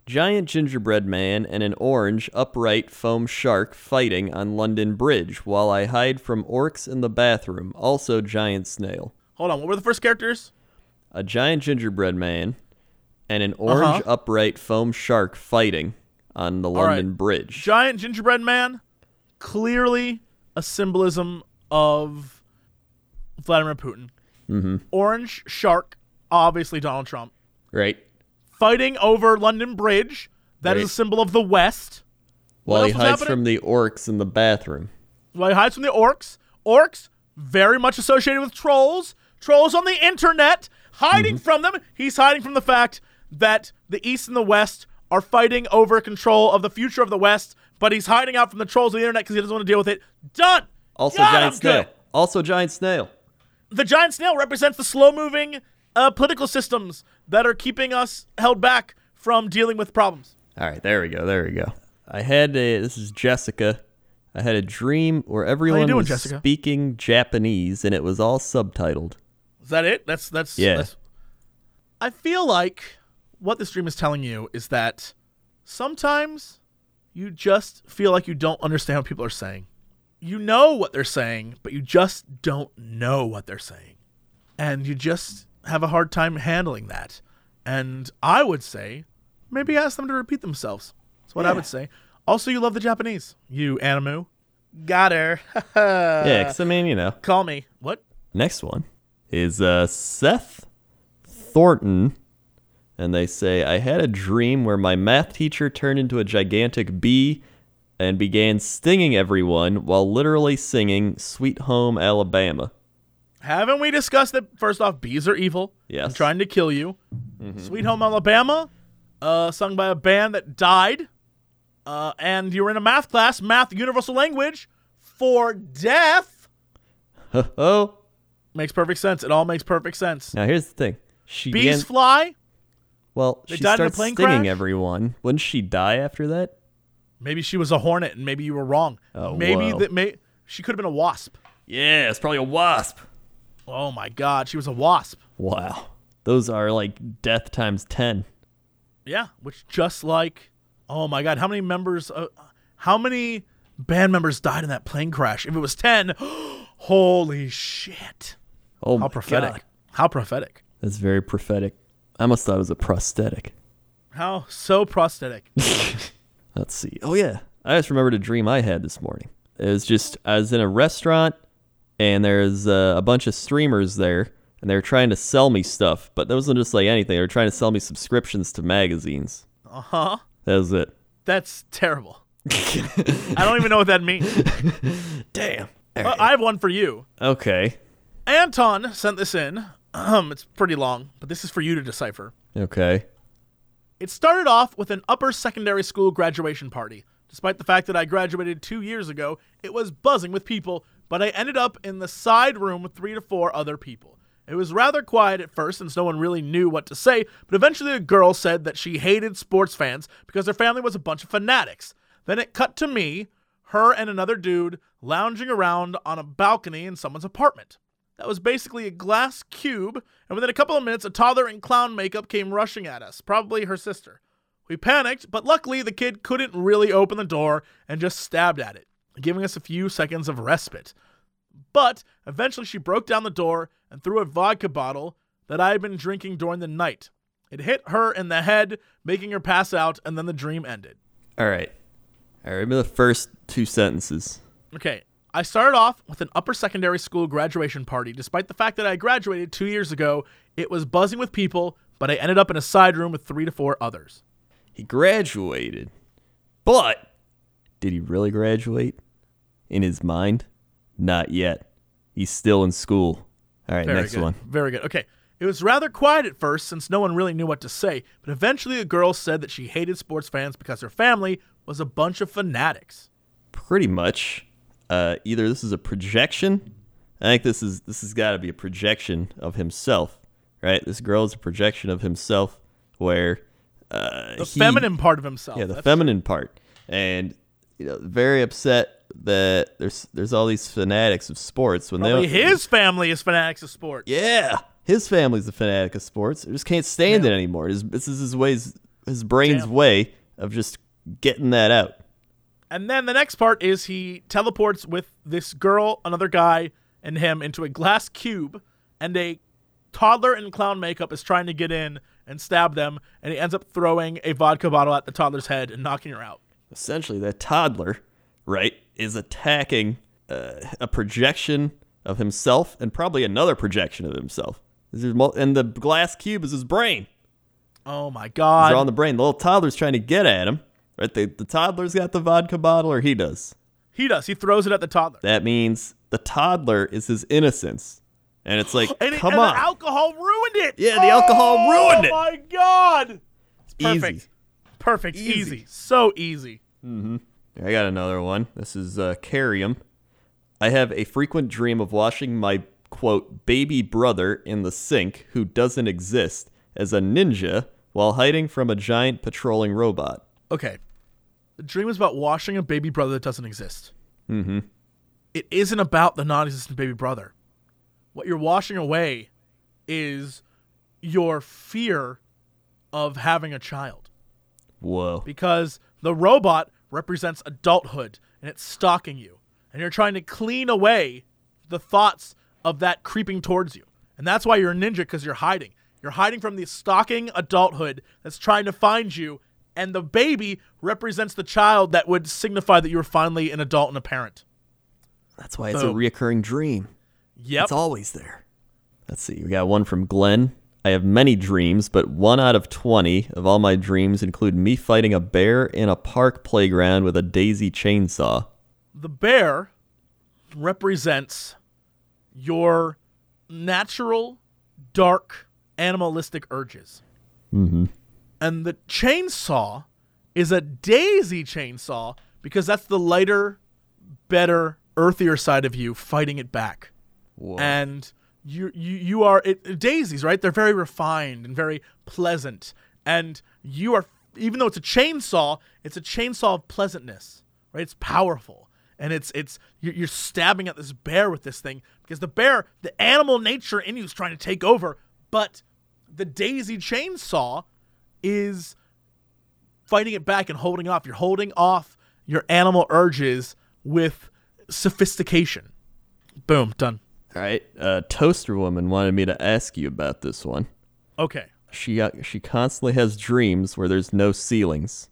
giant gingerbread man, and an orange upright foam shark fighting on London Bridge while I hide from orcs in the bathroom. Also, giant snail. Hold on. What were the first characters? A giant gingerbread man and an orange upright foam shark fighting on the right. London Bridge. Giant gingerbread man, clearly a symbolism of Vladimir Putin. Mm-hmm. Orange shark, obviously Donald Trump. right. Fighting over London Bridge. That is a symbol of the West. While he hides happening? from the orcs in the bathroom. While he hides from the orcs. Orcs, very much associated with trolls. Trolls on the internet, hiding Mm-hmm. from them. He's hiding from the fact that the East and the West are fighting over control of the future of the West, but he's hiding out from the trolls of the internet because he doesn't want to deal with it. Done! Also, God, giant I'm snail. good. Also, giant snail. The giant snail represents the slow moving uh, political systems that are keeping us held back from dealing with problems. All right, there we go. There we go. I had a. This is Jessica. I had a dream where everyone doing, was Jessica? speaking Japanese and it was all subtitled. Is that it? That's that's Yeah. That's, I feel like what this dream is telling you is that sometimes you just feel like you don't understand what people are saying. You know what they're saying, but you just don't know what they're saying. And you just have a hard time handling that. And I would say maybe ask them to repeat themselves. That's what I would say. Also, you love the Japanese. You, Animu. Got her. yeah, because I mean, you know. Call me. What? Next one is uh, Seth Thornton. And they say, I had a dream where my math teacher turned into a gigantic bee and began stinging everyone while literally singing Sweet Home Alabama. Haven't we discussed that? First off, bees are evil. Yes. And trying to kill you. Sweet Home Alabama, uh, sung by a band that died. Uh, and you were in a math class, math universal language, for death. oh. Makes perfect sense. It all makes perfect sense. Now here's the thing. She Bees began, fly. well, they she died in a starts stinging crash? everyone. Wouldn't she die after that? Maybe she was a hornet, and maybe you were wrong. Oh, maybe that may she could have been a wasp. Yeah, it's probably a wasp. Oh my God, she was a wasp. Wow. Those are like death times 10. Yeah, which just like, oh my God, how many members? Uh, how many band members died in that plane crash? If it was ten, holy shit! Oh, How my prophetic! God. How prophetic! That's very prophetic. I almost thought it was a prosthetic. How so prosthetic! Let's see. Oh, yeah. I just remembered a dream I had this morning. It was just, I was in a restaurant and there's uh, a bunch of streamers there and they're trying to sell me stuff, but that wasn't just like anything. They were trying to sell me subscriptions to magazines. Uh huh. That was it. That's terrible. I don't even know what that means. Damn. Uh, I have one for you. Okay. Anton sent this in. Um, it's pretty long, but this is for you to decipher. Okay. It started off with an upper secondary school graduation party. Despite the fact that I graduated two years ago, it was buzzing with people, but I ended up in the side room with three to four other people. It was rather quiet at first since no one really knew what to say, but eventually a girl said that she hated sports fans because her family was a bunch of fanatics. Then it cut to me, her and another dude lounging around on a balcony in someone's apartment. That was basically a glass cube, and within a couple of minutes, a toddler in clown makeup came rushing at us, probably her sister. We panicked, but luckily the kid couldn't really open the door and just stabbed at it, giving us a few seconds of respite. But eventually she broke down the door and threw a vodka bottle that I had been drinking during the night. It hit her in the head, making her pass out, and then the dream ended. All right. All right. Remember the first two sentences. Okay, I started off with an upper secondary school graduation party. Despite the fact that I graduated two years ago, it was buzzing with people, but I ended up in a side room with three to four others. He graduated, but did he really graduate? In his mind, not yet. He's still in school. All right, Very next good. one. Very good. Okay. It was rather quiet at first since no one really knew what to say, but eventually the girl said that she hated sports fans because her family was a bunch of fanatics. Pretty much. Uh, either this is a projection. I think this is this has got to be a projection of himself, right? This girl is a projection of himself, where uh, The he- feminine part of himself. yeah, the That's- feminine part, and you know, very upset that there's there's all these fanatics of sports when Probably they his family is fanatics of sports. Yeah, his family's a fanatic of sports. They just can't stand it anymore. His, this is his ways, his brain's Damn. way of just getting that out. And then the next part is he teleports with this girl, another guy, and him into a glass cube, and a toddler in clown makeup is trying to get in and stab them, and he ends up throwing a vodka bottle at the toddler's head and knocking her out. Essentially, that toddler, right, is attacking uh, a projection of himself and probably another projection of himself. This is And the glass cube is his brain. Oh my They're god. on the brain. The little toddler's trying to get at him. Right, the, the toddler's got the vodka bottle, or he does. he does. He throws it at the toddler. That means the toddler is his innocence, and it's like, And, it- come and on, the alcohol ruined it. Yeah, the alcohol ruined it. Oh my god. It's perfect. Easy. Perfect. Easy. Easy. So easy. I got another one. This is uh, Carium. I have a frequent dream of washing my quote baby brother in the sink who doesn't exist as a ninja while hiding from a giant patrolling robot. Okay. The dream is about washing a baby brother that doesn't exist. Mm-hmm. It isn't about the non existent baby brother. What you're washing away is your fear of having a child. Whoa. Because the robot represents adulthood and it's stalking you. And you're trying to clean away the thoughts of that creeping towards you. And that's why you're a ninja because you're hiding. You're hiding from the stalking adulthood that's trying to find you. And the baby represents the child that would signify that you're finally an adult and a parent. That's why it's a reoccurring dream. Yep. It's always there. Let's see. We got one from Glenn. I have many dreams, but one out of 20 of all my dreams include me fighting a bear in a park playground with a daisy chainsaw. the bear represents your natural, dark, animalistic urges. Mm-hmm. And the chainsaw is a daisy chainsaw because that's the lighter, better, earthier side of you fighting it back. Whoa. And you you you are it, daisies, right? They're very refined and very pleasant. And you are even though it's a chainsaw, it's a chainsaw of pleasantness, right? It's powerful. And it's it's you're, you're stabbing at this bear with this thing because the bear, the animal nature in you is trying to take over, but the daisy chainsaw is fighting it back and holding off. You're holding off your animal urges with sophistication. Boom, done. All right. Uh, Toaster Woman wanted me to ask you about this one. Okay. She uh, she constantly has dreams where there's no ceilings,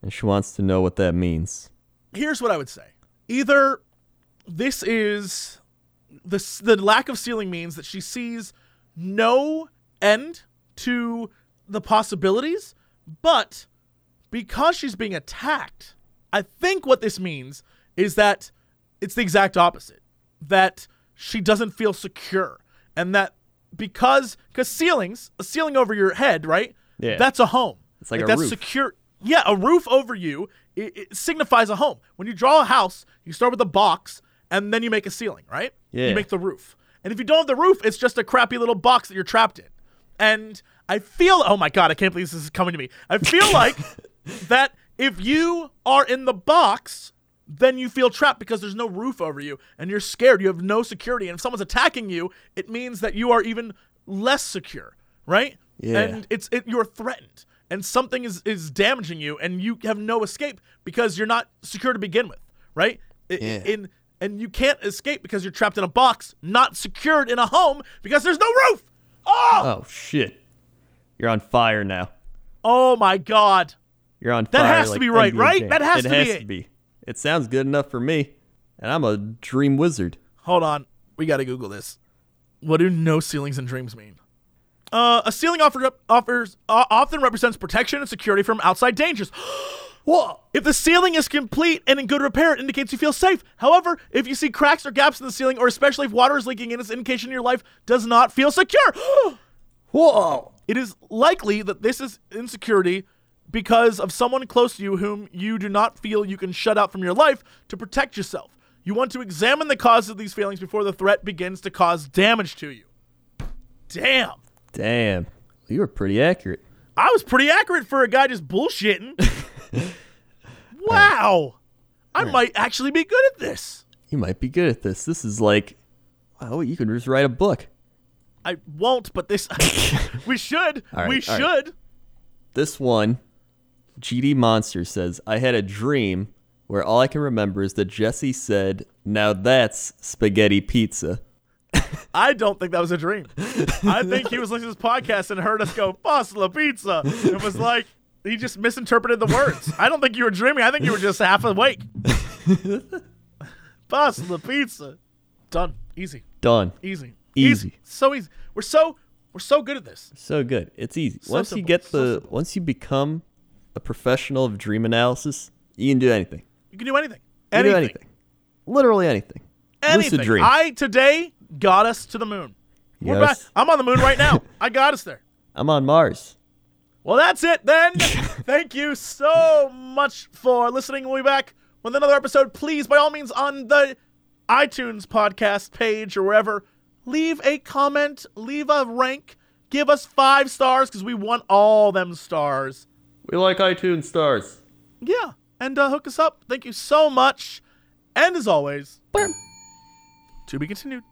and she wants to know what that means. Here's what I would say. Either this is the the lack of ceiling means that she sees no end to the possibilities, but because she's being attacked, I think what this means is that it's the exact opposite. that she doesn't feel secure and that because because ceilings a ceiling over your head right Yeah. that's a home It's like a roof. that's roof. secure yeah a roof over you it, it signifies a home when you draw a house you start with a box and then you make a ceiling right Yeah. you make the roof and if you don't have the roof it's just a crappy little box that you're trapped in and i feel oh my god i can't believe this is coming to me i feel like that if you are in the box then you feel trapped because there's no roof over you and you're scared. You have no security. And if someone's attacking you, it means that you are even less secure, right? Yeah. And it's it, you're threatened and something is is damaging you and you have no escape because you're not secure to begin with, right? Yeah. In and you can't escape because you're trapped in a box, not secured in a home because there's no roof. Oh, Oh shit. You're on fire now. oh my god. You're on fire. That fire. has to like be right, right? That has it to be has to be. It sounds good enough for me. And I'm a dream wizard. Hold on. We got to Google this. What do no ceilings and dreams mean? Uh, a ceiling offer, offers uh, often represents protection and security from outside dangers. Whoa! If the ceiling is complete and in good repair, it indicates you feel safe. However, if you see cracks or gaps in the ceiling, or especially if water is leaking in, it's an indication your life does not feel secure. Whoa! It is likely that this is insecurity because of someone close to you whom you do not feel you can shut out from your life to protect yourself. You want to examine the cause of these feelings before the threat begins to cause damage to you. Damn. Damn. You were pretty accurate. I was pretty accurate for a guy just bullshitting. wow. I might actually be good at this. You might be good at this. This is like, oh, you could just write a book. I won't, but this we should. Right, we all right. should. This one, GD Monster says, I had a dream where all I can remember is that Jesse said, Now that's spaghetti pizza. I don't think that was a dream. I think he was listening to this podcast and heard us go pasta la pizza. It was like he just misinterpreted the words. I don't think you were dreaming. I think you were just half awake. pasta la pizza. Done. Easy. Done. Easy. Easy. So easy. We're so we're so good at this. So good. It's easy. So once you get So the simple. once you become a professional of dream analysis, you can do anything. You can do anything. Can do Anything. anything. Literally anything. Anything. Lucid dream. I today got us to the moon. We're back. Yes. I'm on the moon right now. I got us there. I'm on Mars. Well, that's it then. Thank you so much for listening. We'll be back with another episode. Please, by all means, on the iTunes podcast page or wherever, leave a comment, leave a rank, give us five stars because we want all them stars. We like iTunes stars. Yeah, and uh, hook us up. Thank you so much. And as always, to be continued.